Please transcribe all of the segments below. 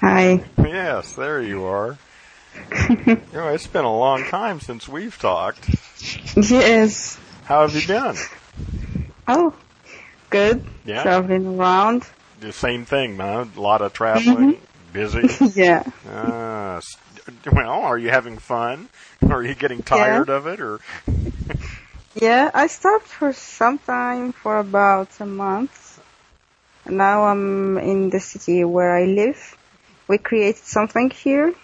Hi. Yes, there you are. you know, it's been a long time since we've talked. Yes. How have you been? Oh, good. Yeah. Traveling around. The same thing, man. A lot of traveling, busy. Yeah. Uh, well, are you having fun? Are you getting tired of it, or Yeah, I stopped for some time for about a month. Now I'm in the city where I live. We created something here.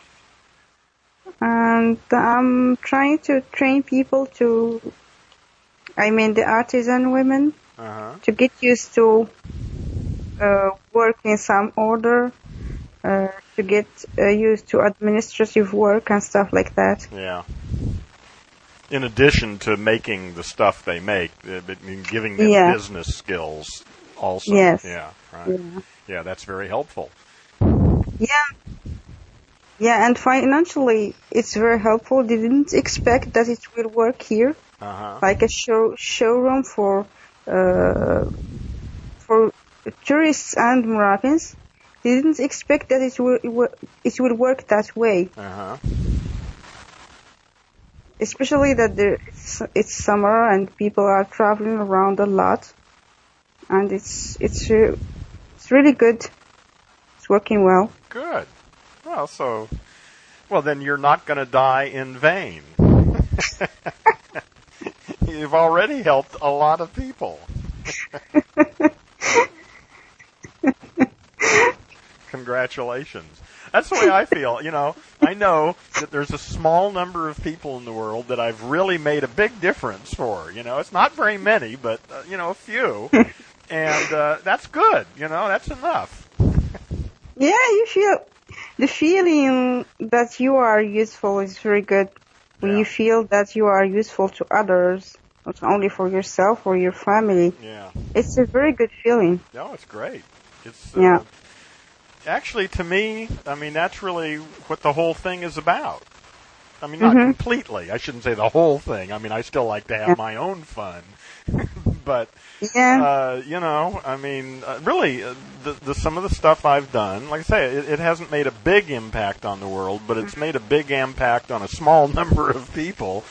And I'm trying to train people to, I mean the artisan women, uh-huh. to get used to uh, work in some order, uh, to get uh, used to administrative work and stuff like that. Yeah. In addition to making the stuff they make, uh, giving them Yeah. business skills also. Yes. Yeah. Right. Yeah. Yeah, that's very helpful. Yeah. Yeah, and financially, it's very helpful. Didn't expect that it will work here, Uh huh. like a show showroom for uh, for tourists and Moroccans. Didn't expect that it will it will- work that way, Uh huh. especially that there, it's, it's summer and people are traveling around a lot, and it's it's it's really good. It's working well. Good. Well, so, well, then you're not going to die in vain. You've already helped a lot of people. Congratulations. That's the way I feel. You know, I know that there's a small number of people in the world that I've really made a big difference for. You know, it's not very many, but, uh, you know, a few. And uh, that's good. You know, that's enough. Yeah, you feel the feeling that you are useful is very good. When Yeah. you feel that you are useful to others, not only for yourself or your family, Yeah. it's a very good feeling. No, it's great. It's uh, Yeah. Actually, to me, I mean that's really what the whole thing is about. I mean, not Mhm. completely. I shouldn't say the whole thing. I mean, I still like to have Yeah. my own fun, but Yeah, uh, you know, I mean, uh, really, uh, the, the some of the stuff I've done, like I say, it, it hasn't made a big impact on the world, but it's made a big impact on a small number of people.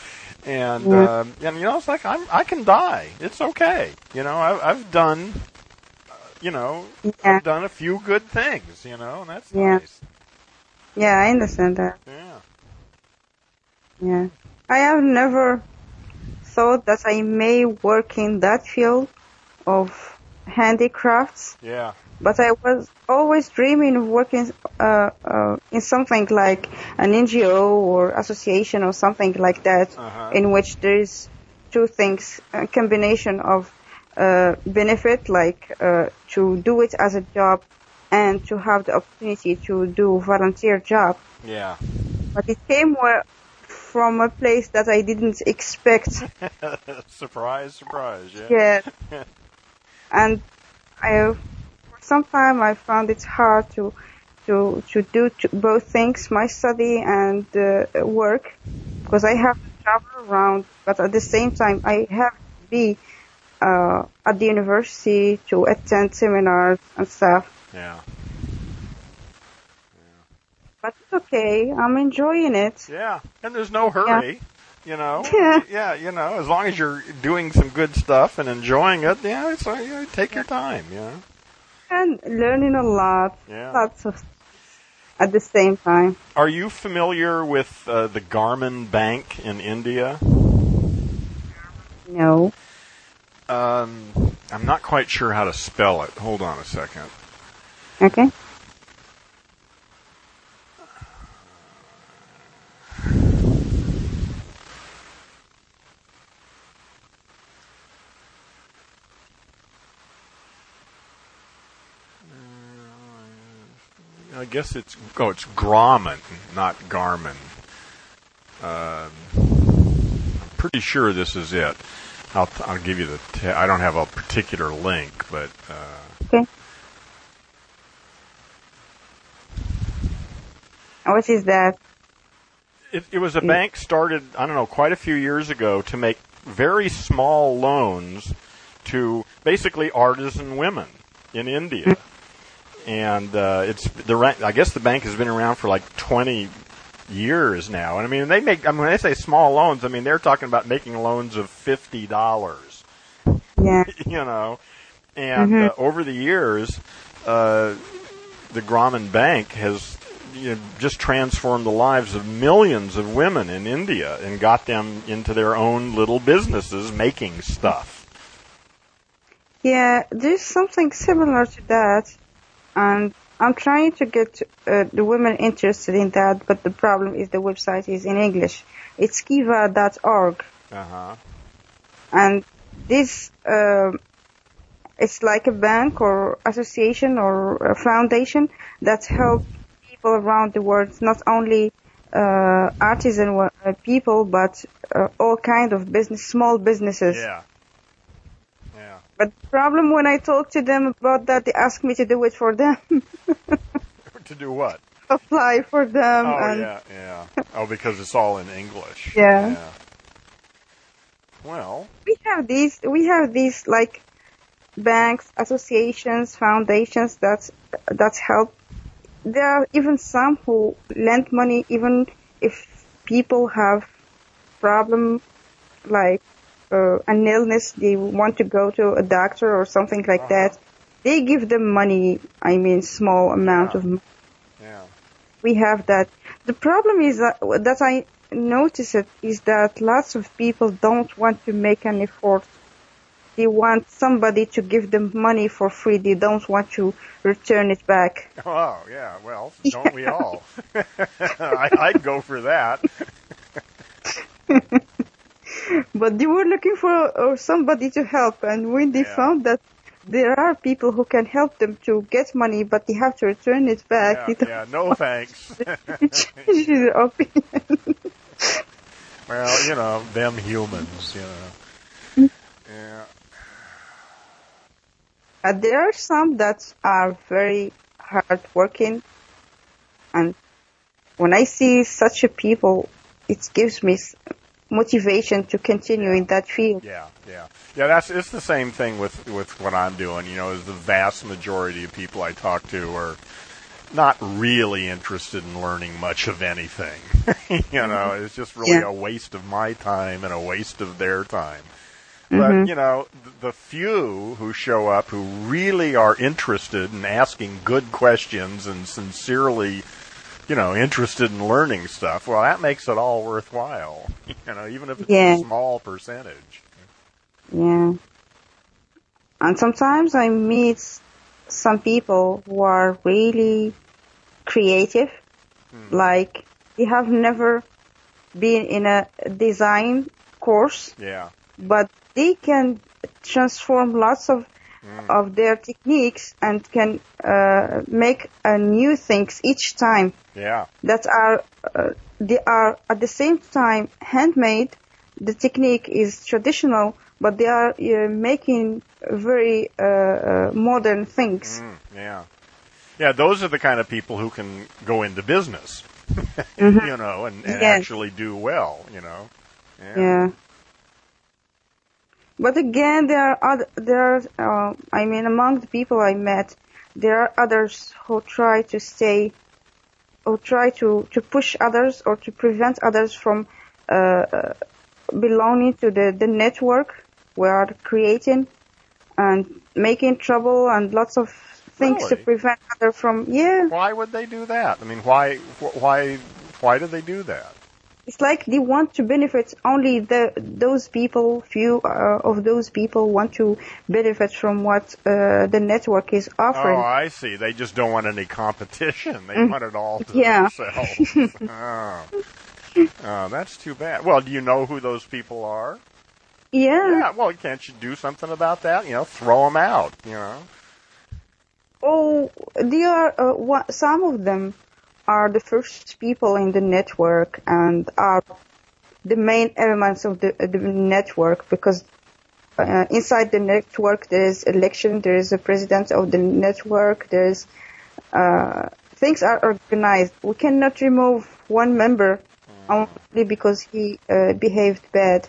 And Yeah. uh, and you know, it's like I'm I can die. It's okay. You know, I've, I've done, uh, you know, yeah, I've done a few good things. You know, and that's Yeah. nice. yeah, I understand that. Yeah. Yeah. I have never thought that I may work in that field of handicrafts. Yeah. but I was always dreaming of working uh, uh, in something like an NGO or association or something like that, Uh-huh. in which there is two things, a combination of uh, benefit, like uh, to do it as a job and to have the opportunity to do volunteer job. Yeah. But it came where, from a place that I didn't expect. surprise, surprise. Yeah. Yeah. and I, for some time, I found it hard to to to do t both things, my study and uh, work, because I have to travel around, but at the same time, I have to be uh, at the university to attend seminars and stuff. Yeah. But it's okay. I'm enjoying it. Yeah. And there's no hurry. You know. Yeah. Yeah. You know, as long as you're doing some good stuff and enjoying it, yeah, it's like, yeah, take your time. You know. And learning a lot. Yeah. Lots of at the same time. Are you familiar with uh, the Garmin Bank in India? No. Um, I'm not quite sure how to spell it. Hold on a second. Okay. I guess it's oh, it's Grameen, not Garmin. Um, I'm pretty sure this is it. I'll I'll give you the. T- I don't have a particular link, but uh, Okay. What is that? it, it was a bank started I don't know quite a few years ago to make very small loans to basically artisan women in India. And uh, it's the I guess the bank has been around for like 20 years now. And I mean, they make I mean when they say small loans, I mean they're talking about making loans of fifty dollars. Yeah. you know, and Mhm. uh, over the years, uh, the Grameen Bank has you know, just transformed the lives of millions of women in India and got them into their own little businesses making stuff. Yeah, there's something similar to that, and I'm trying to get uh, the women interested in that, but the problem is the website is in English. It's kiva.org, Uh huh. and this um it's like a bank or association or a foundation that helps people around the world, not only uh, artisan uh, people, but uh, all kind of business, small businesses. Yeah. Yeah. But the problem when I talk to them about that, they ask me to do it for them, to do what? apply for them, oh and yeah, yeah. Oh, because it's all in English. Yeah. Well, we have these, we have these like banks, associations, foundations that that help. There are even some who lend money, even if people have problem like uh, an illness, they want to go to a doctor or something like Uh-huh. that. They give them money. I mean, small amount Yeah. of money. yeah. we have that. The problem is that, that I notice it is that lots of people don't want to make an effort. They want somebody to give them money for free. They don't want to return it back. Oh, yeah. Well, don't we all? I, I'd go for that. But they were looking for uh, somebody to help, and when they Yeah. found that there are people who can help them to get money, but they have to return it back, Yeah, yeah. No thanks. change their opinion. well, you know, them humans, you know. Yeah. Uh, there are some that are very hard working, and when I see such a people, it gives me motivation to continue in that field. Yeah, yeah, yeah. That's it's the same thing with with what I'm doing. You know, is the vast majority of people I talk to are not really interested in learning much of anything. you mm-hmm. know, it's just really Yeah. a waste of my time and a waste of their time. But mm-hmm. you know, the few who show up who really are interested in asking good questions and sincerely, you know, interested in learning stuff, well, that makes it all worthwhile. You know, even if it's Yeah. a small percentage. Yeah. And sometimes I meet some people who are really creative, hmm. like they have never been in a design course, Yeah. but they can transform lots of of their techniques and can uh, make new things each time Yeah. that are uh, they are at the same time handmade. The technique is traditional, but they are uh, making very uh, modern things. Mm, yeah. Yeah, those are the kind of people who can go into business, Mhm. you know, and, and Yes. actually do well, you know. Yeah. But again, there are other, there are, uh, I mean, among the people I met, there are others who try to stay, or try to, to push others or to prevent others from, uh, uh, belonging to the, the network we are creating and making trouble and lots of things to prevent other from, yeah. Why would they do that? I mean, why, why, why do they do that? It's like they want to benefit only the those people. Few uh, of those people want to benefit from what uh, the network is offering. Oh, I see. They just don't want any competition. They Mm. want it all to Yeah. themselves. oh. oh, that's too bad. Well, do you know who those people are? yeah. Yeah. Well, can't you do something about that? You know, throw them out. You know. Oh, they are. Uh, some of them are the first people in the network and are the main elements of the, the network because uh, inside the network there is election, there is a president of the network, there is uh, things are organized. We cannot remove one member only because he uh, behaved bad.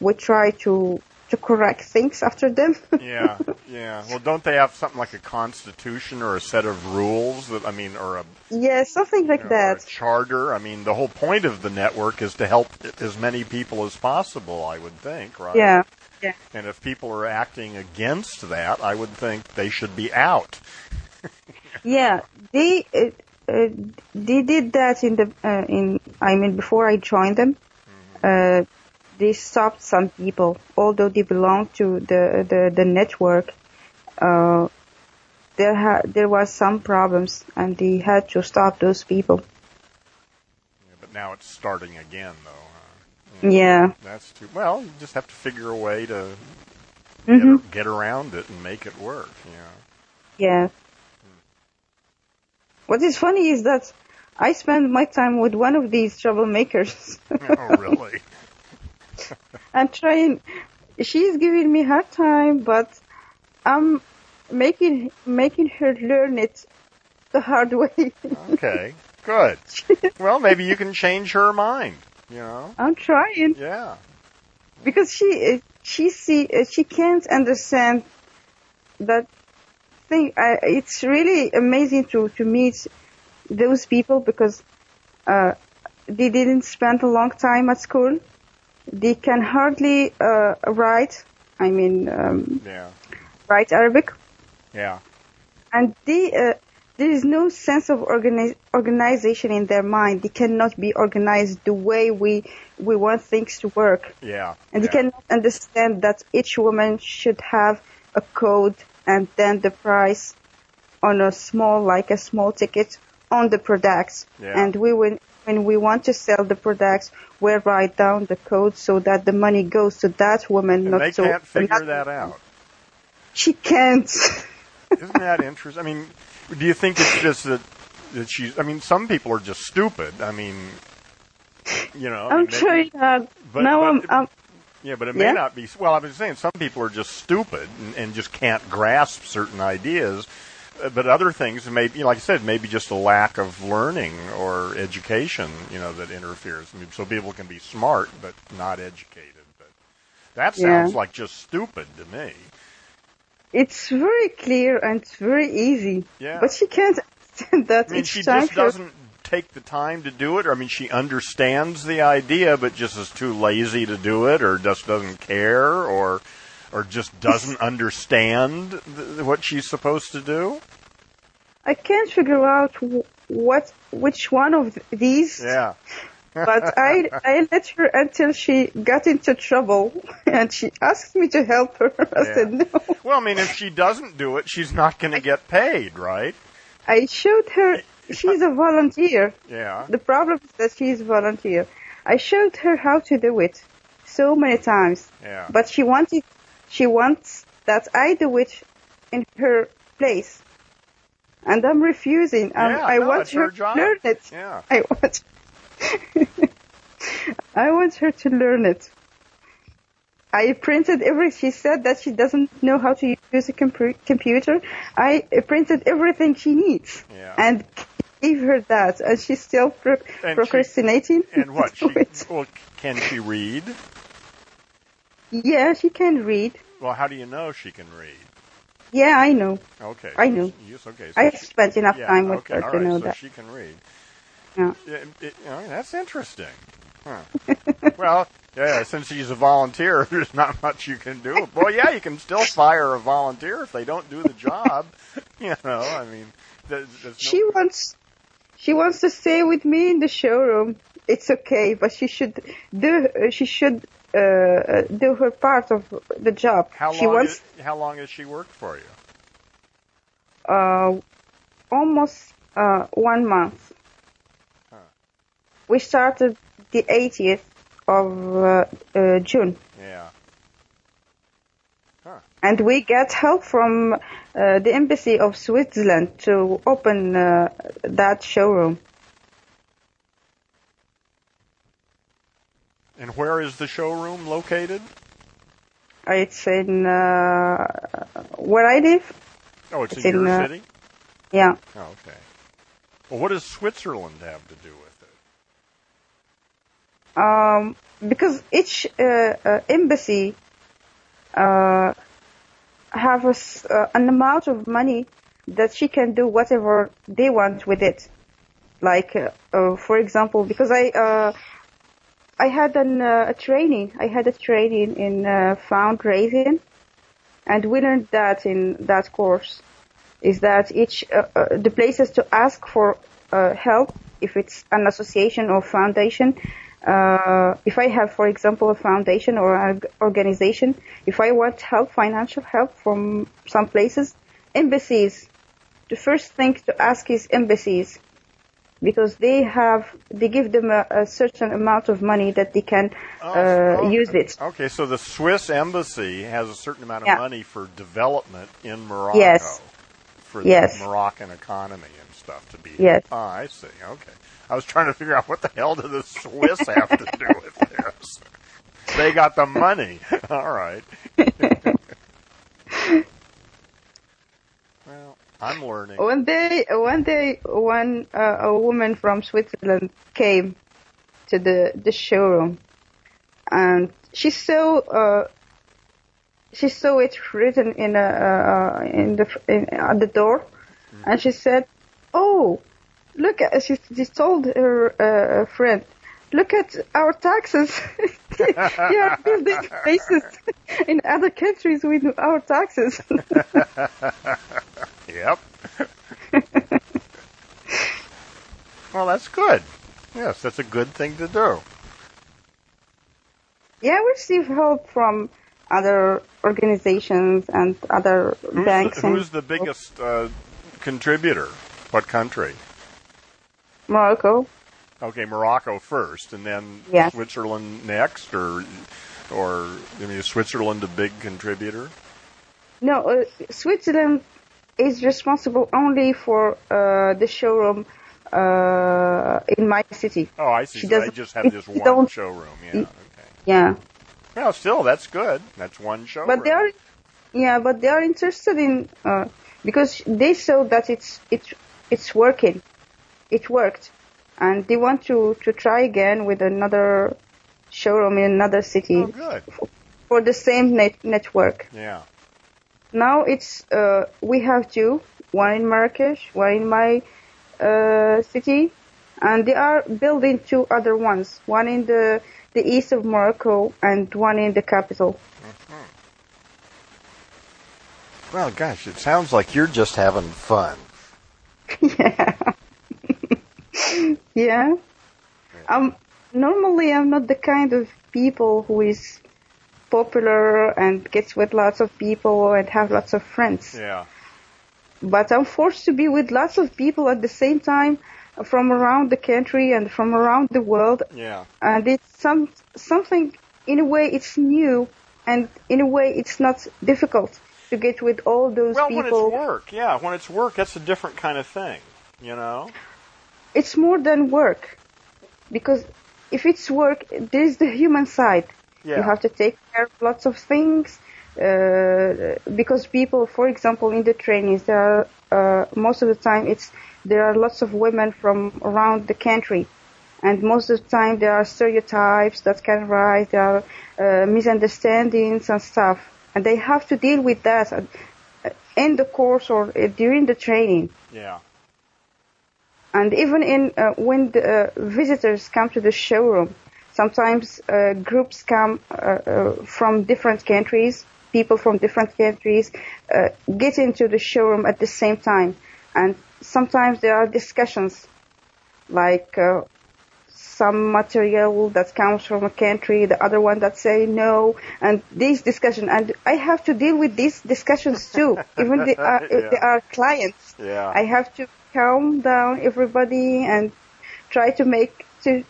We try to to correct things after them. yeah, yeah. Well, don't they have something like a constitution or a set of rules that I mean, or a yeah, something like you know, or a that. charter? I mean, the whole point of the network is to help as many people as possible. I would think, right? Yeah. And if people are acting against that, I would think they should be out. Yeah, they uh, uh, they did that in the uh, in I mean before I joined them. Uh, they stopped some people, although they belonged to the the, the network. Uh, there ha- there was some problems, and they had to stop those people. Yeah, but now it's starting again, though. huh? Yeah. That's too well. You just have to figure a way to hmm get, get around it and make it work. Yeah. Yeah. What is funny is that I spend my time with one of these troublemakers. oh, really? I'm trying. She's giving me hard time, but I'm making making her learn it the hard way. Okay. Good. Well, maybe you can change her mind. You know? I'm trying Yeah. because she she see she can't understand that thing. I, it's really amazing to to meet those people because uh, they didn't spend a long time at school. They can hardly uh, write. I mean, um, Yeah. write Arabic. Yeah. and they, uh, there is no sense of organi- organization in their mind. They cannot be organized the way we we want things to work, Yeah. and yeah. they cannot understand that each woman should have a code and then the price on a small, like a small ticket on the products. Yeah. And we when when we want to sell the products, we write down the code so that the money goes to that woman, And not they can't figure another that out. She can't. Isn't that interesting? I mean, do you think it's just that that she's? I mean, some people are just stupid. I mean, you know. I'm they- trying hard. but- now but- I'm, I'm Yeah, but it Yeah? may not be. Well, I was saying some people are just stupid and, and just can't grasp certain ideas. But other things, maybe, like I said, maybe just a lack of learning or education, you know, that interferes. I mean, so people can be smart but not educated. But that Yeah. sounds like just stupid to me. It's very clear and it's very easy. Yeah. But she can't understand that I mean, she just doesn't take the time to do it. Or, I mean, she understands the idea, but just is too lazy to do it, or just doesn't care, or or just doesn't understand th- what she's supposed to do. I can't figure out what which one of these. Yeah, But I I let her until she got into trouble and she asked me to help her. I Yeah. said no. Well, I mean, if she doesn't do it, she's not going to get paid, right? I showed her she's a volunteer. Yeah. The problem is that she's a volunteer. I showed her how to do it so many times. Yeah. But she wanted, she wants that I do it in her place. And I'm refusing. Um, Yeah, I no, want her her to learn it. Yeah. I want, I want her to learn it. I printed every, she said that she doesn't know how to use a compu- computer. I printed everything she needs. Yeah. And gave her that. And she's still pro- she- procrastinating. And what? She, well, can she read? Yeah, she can read. Well, how do you know she can read? Yeah, I know. Okay. I know. Yes, okay. So I she- spent enough yeah, time with okay, her all to right, know so that. she can read. Yeah. It, know, that's interesting. Huh. well, yeah, since she's a volunteer, there's not much you can do. Well, yeah, you can still fire a volunteer if they don't do the job. you know, I mean, there's, there's no, She wants, she wants to stay with me in the showroom. It's okay, but she should do, uh, she should uh, uh, do her part of the job. how she long? wants is- how long has she worked for you? uh, almost uh, one month. Huh. We started the 80th of uh, uh, June. Yeah. Huh. And we get help from uh, the embassy of Switzerland to open uh, that showroom. And where is the showroom located? It's in uh, where I live. Oh, it's, It's in, in, your uh, city. Yeah, Oh, okay. Well, what does Switzerland have to do with it? um, because each uh, uh, embassy uh, have a uh, an amount of money that she can do whatever they want with it. Like, uh, uh, for example, because I uh, I had an, uh, a training, I had a training in uh, fundraising, and we learned that in that course is that each uh, uh, the places to ask for uh, help if it's an association or foundation. Uh, if I have, for example, a foundation or an organization, if I want help, financial help from some places, embassies, the first thing to ask is embassies because they have they give them a, a certain amount of money that they can uh, Oh, use it. Okay, so the Swiss embassy has a certain amount of Yeah. money for development in Morocco. Yes. For the Yes. Moroccan economy and stuff to be. Yes. Oh, I see. Okay. I was trying to figure out what the hell do the Swiss have to do with this? They got the money. All right. well, I'm learning. One day, one day, one uh, a woman from Switzerland came to the the showroom, and she saw uh, she saw it written in a uh, in the in, at the door, and she said, "Oh, look!" At, she, she told her uh, friend, "Look at our taxes. they are building places in other countries with our taxes." Yep. well, that's good. Yes, that's a good thing to do. Yeah, we receive help from other organizations and other Who's, banks the, who's the biggest uh, contributor? What country? Morocco. Okay, Morocco first, and then Yes. Switzerland next, or or I mean, is Switzerland a big contributor? No, uh, Switzerland is responsible only for uh, the showroom uh, in my city. Oh, I see. She So they doesn't- just have this one showroom. Yeah. Okay. Yeah, Well, still, that's good. That's one showroom. but they are, yeah, but they are interested in uh, because they saw that it's it's it's working, it worked, and they want to to try again with another showroom in another city Oh, good. for the same net- network. Yeah. Now it's uh, we have two, one in Marrakesh, one in my uh, city, and they are building two other ones, one in the the east of Morocco and one in the capital. Well, gosh, it sounds like you're just having fun. yeah. yeah. Um. Normally, I'm not the kind of people who is popular and gets with lots of people and have lots of friends. Yeah. but I'm forced to be with lots of people at the same time from around the country and from around the world Yeah. and it's some something in a way it's new and in a way it's not difficult to get with all those Well, when people it's work, yeah, when it's work, that's a different kind of thing. You know. it's more than work because if it's work there's the human side Yeah. you have to take care of lots of things uh, because people, for example, in the trainings, there are uh, most of the time it's there are lots of women from around the country, and most of the time there are stereotypes that can rise, there are uh, misunderstandings and stuff, and they have to deal with that uh, in the course or uh, during the training. Yeah. And even in uh, when the uh, visitors come to the showroom, sometimes uh, groups come uh, uh, from different countries, people from different countries uh, get into the showroom at the same time, and sometimes there are discussions, like uh, some material that comes from a country, the other one that say no, and these discussions, and I have to deal with these discussions too, even they are, Yeah. they are clients. Yeah. I have to calm down everybody and try to make to.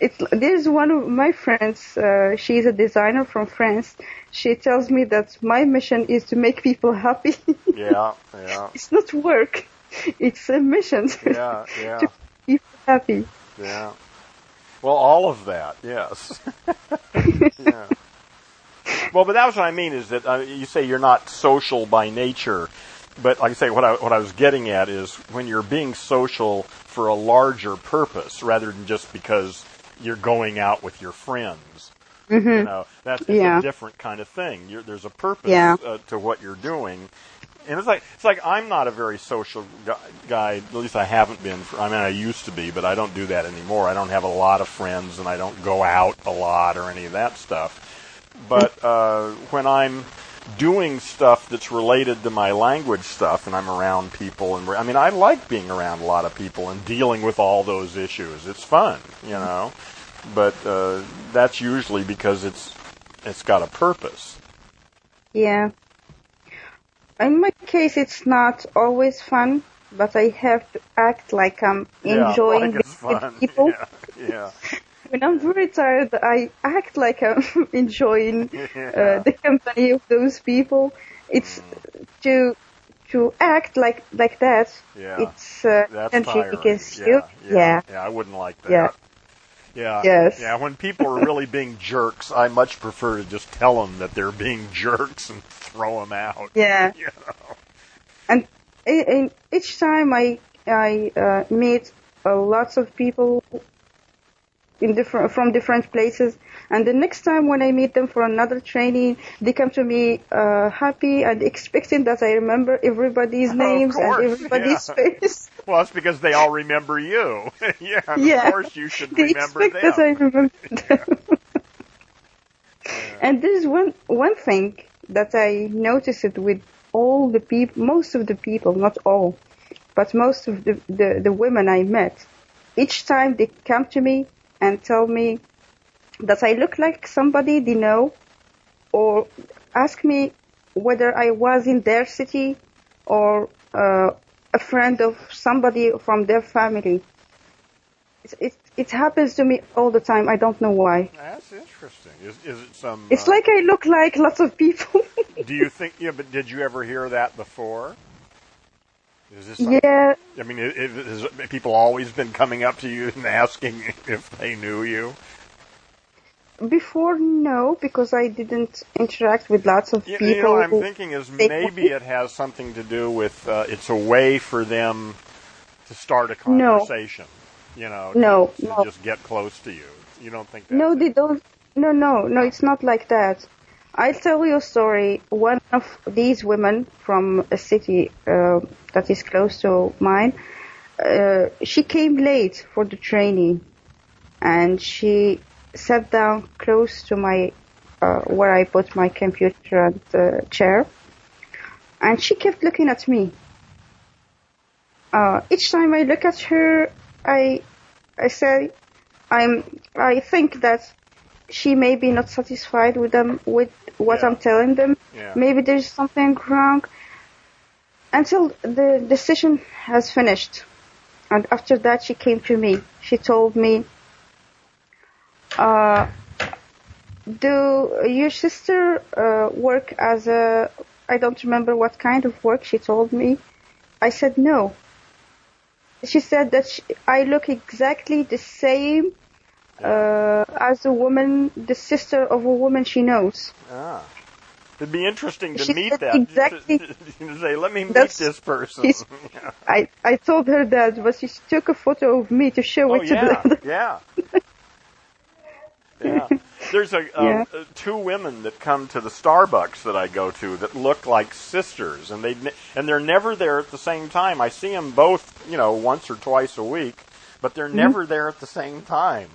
It's there's one of my friends. Uh, she's a designer from France. She tells me that my mission is to make people happy. yeah. Yeah. it's not work. It's a mission Yeah. Yeah. to keep people happy. Yeah. Well, all of that, yes. yeah. Well, but that was what I mean is that uh, you say you're not social by nature, but like I say, what I what I was getting at is when you're being social for a larger purpose rather than just because you're going out with your friends. Mhm. You know, that's Yeah. a different kind of thing. You're, there's a purpose Yeah. uh, to what you're doing. And it's like it's like I'm not a very social gu- guy. At least I haven't been. For, I mean, I used to be, but I don't do that anymore. I don't have a lot of friends, and I don't go out a lot or any of that stuff. But uh, when I'm doing stuff that's related to my language stuff, and I'm around people, and I mean, I like being around a lot of people and dealing with all those issues. It's fun, you know. But uh, that's usually because it's it's got a purpose. Yeah. In my case, it's not always fun, but I have to act like I'm enjoying yeah, like with people. Yeah, yeah. When I'm very tired, I act like I'm enjoying uh, the company of those people. It's to to act like like that. Yeah. It's uh, That's tiring. against yeah, you. yeah, yeah. I wouldn't like that. Yeah. Yeah. Yes. Yeah. When people are really being jerks, I much prefer to just tell them that they're being jerks and throw them out. Yeah. You know. And in each time I I uh, meet uh, lots of people in different from different places, and the next time when I meet them for another training, they come to me uh, happy and expecting that I remember everybody's names and everybody's yeah. face. Well, that's because they all remember you. yeah. Yeah. Of course, you should They remember expect that I them. remember them. And there's one one thing that I noticed with all the people, most of the people, not all, but most of the, the, the women I met, each time they come to me and tell me that I look like somebody they know, or ask me whether I was in their city or uh, a friend of somebody from their family. It, it, it happens to me all the time. I don't know why. That's interesting. Is, is it some? It's uh, like I look like lots of people. Do you think? Yeah, but did you ever hear that before? Is this? some- yeah, I mean, has people always been coming up to you and asking if they knew you? before no, because I didn't interact with lots of You, people. you know, what I'm thinking is maybe it has something to do with uh, it's a way for them to start a No. conversation. You know, No, to, to no. just get close to you. You don't think that? no, they don't. No, no, no, it's not like that. I'll tell you a story. One of these women from a city uh, that is close to mine, uh, she came late for the training, and she sat down close to my uh, where I put my computer and uh, chair, and she kept looking at me. Uh, each time I look at her, I I say I'm I think that she may be not satisfied with them with what Yeah. I'm telling them. Yeah. Maybe there's something wrong. Until the decision has finished. And after that she came to me. She told me uh do your sister uh, work as a I don't remember what kind of work she told me. I said no. She said that she, I look exactly the same uh, as a woman, the sister of a woman she knows. Ah. It'd be interesting to She meet that. exactly- to say, let me meet this person. Yeah. I, I told her that, but she took a photo of me to show Oh it to yeah, the yeah, yeah. There's a um, Yeah. two women that come to the Starbucks that I go to that look like sisters, and they and they're never there at the same time. I see them both, you know, once or twice a week, but they're never there at the same time.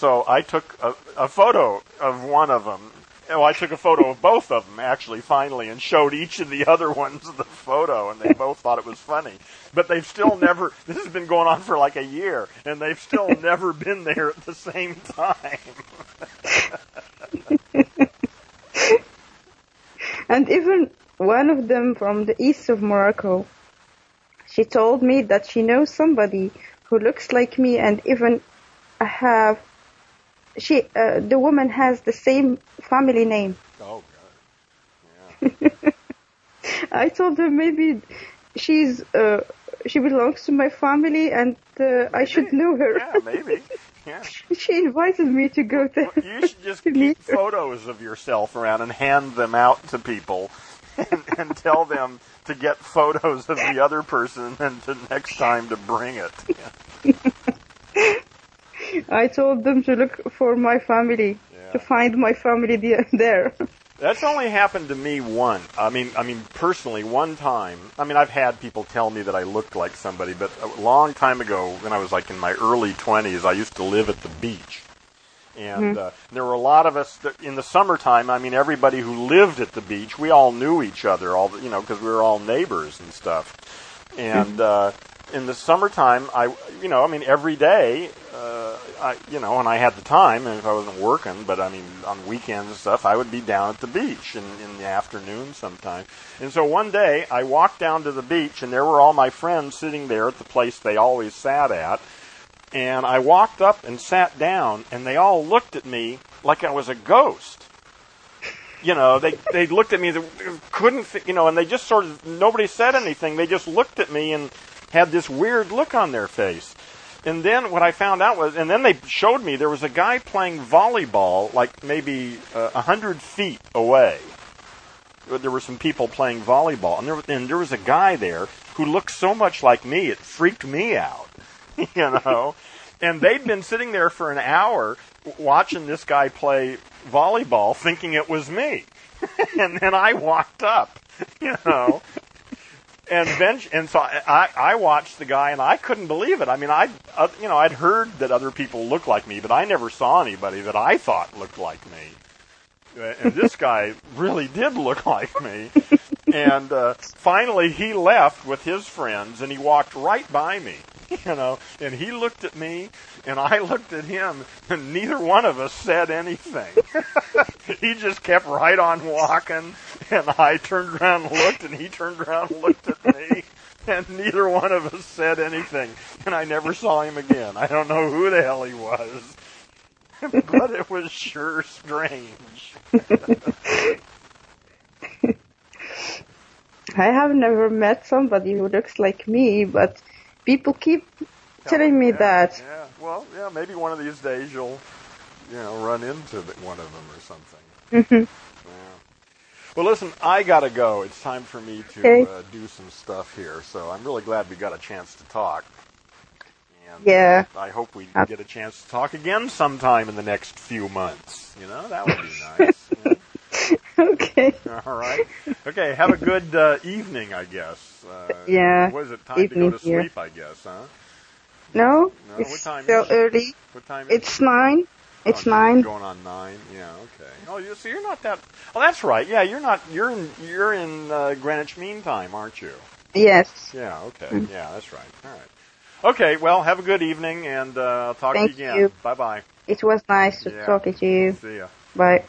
So I took a, a photo of one of them. Well, I took a photo of both of them actually, finally, and showed each of the other ones the photo, and they both thought it was funny. But they've still never. This has been going on for like a year, and they've still never been there at the same time. And even one of them from the east of Morocco, she told me that she knows somebody who looks like me and even have, she, uh, the woman has the same family name. Oh god. I told her maybe she's, uh, she belongs to my family and uh, I should know her. Yeah, maybe. Yeah. she invited me to go there. You should just keep photos of yourself around and hand them out to people and, and tell them to get photos of the other person and to next time to bring it. I told them to look for my family. Yeah. to find my family the- there. That's only happened to me one. I mean, I mean personally, one time. I mean, I've had people tell me that I looked like somebody, but a long time ago, when I was like in my early twenties, I used to live at the beach, and uh, there were a lot of us that in the summertime. I mean, everybody who lived at the beach, we all knew each other, all the, you know, because we were all neighbors and stuff. And uh, in the summertime, I, you know, I mean, every day, uh, I, you know, when I had the time, and if I wasn't working, but I mean, on weekends and stuff, I would be down at the beach in, in the afternoon sometime. And so one day, I walked down to the beach, and there were all my friends sitting there at the place they always sat at. And I walked up and sat down, and they all looked at me like I was a ghost. You know, they they looked at me, they couldn't, you know, and they just sort of nobody said anything. They just looked at me and had this weird look on their face. And then what I found out was, and then they showed me there was a guy playing volleyball, like maybe uh, a hundred feet away. There were some people playing volleyball, and there, and there was a guy there who looked so much like me, it freaked me out. you know, and they'd been sitting there for an hour watching this guy play volleyball, thinking it was me. and then I walked up, you know, and then and so I, I watched the guy and I couldn't believe it. I mean, I uh, you know I'd heard that other people looked like me, but I never saw anybody that I thought looked like me. Uh, And this guy really did look like me. And uh, finally, he left with his friends, and he walked right by me. You know, and he looked at me, and I looked at him, and neither one of us said anything. he just kept right on walking, and I turned around and looked, and he turned around and looked at me, and neither one of us said anything, and I never saw him again. I don't know who the hell he was, but it was sure strange. I have never met somebody who looks like me, but people keep telling me Yeah, that. Yeah, well, yeah, maybe one of these days you'll, you know, run into one of them or something. Mhm. Well, listen, I gotta go. It's time for me to Okay. uh, do some stuff here. So I'm really glad we got a chance to talk. And Yeah. I hope we Uh, get a chance to talk again sometime in the next few months. You know, that would be nice. Okay. All right. Okay. Have a good uh, evening, I guess. Uh, Yeah, What is it? Time to go to here. sleep, I guess, huh? No, No, what it's time still is it? early. What time is it? It's nine. It's Oh, nine. Going on nine. Yeah. Okay. Oh, you so you're not that. Oh, that's right. Yeah, you're not. You're in. You're in uh, Greenwich Mean Time, aren't you? Yes. Yeah. Okay. Mm. Yeah, that's right. All right. Okay. Well, have a good evening, and uh, I'll talk Thank to you again. Bye bye. It was nice to Yeah. talk to you. See ya. Bye.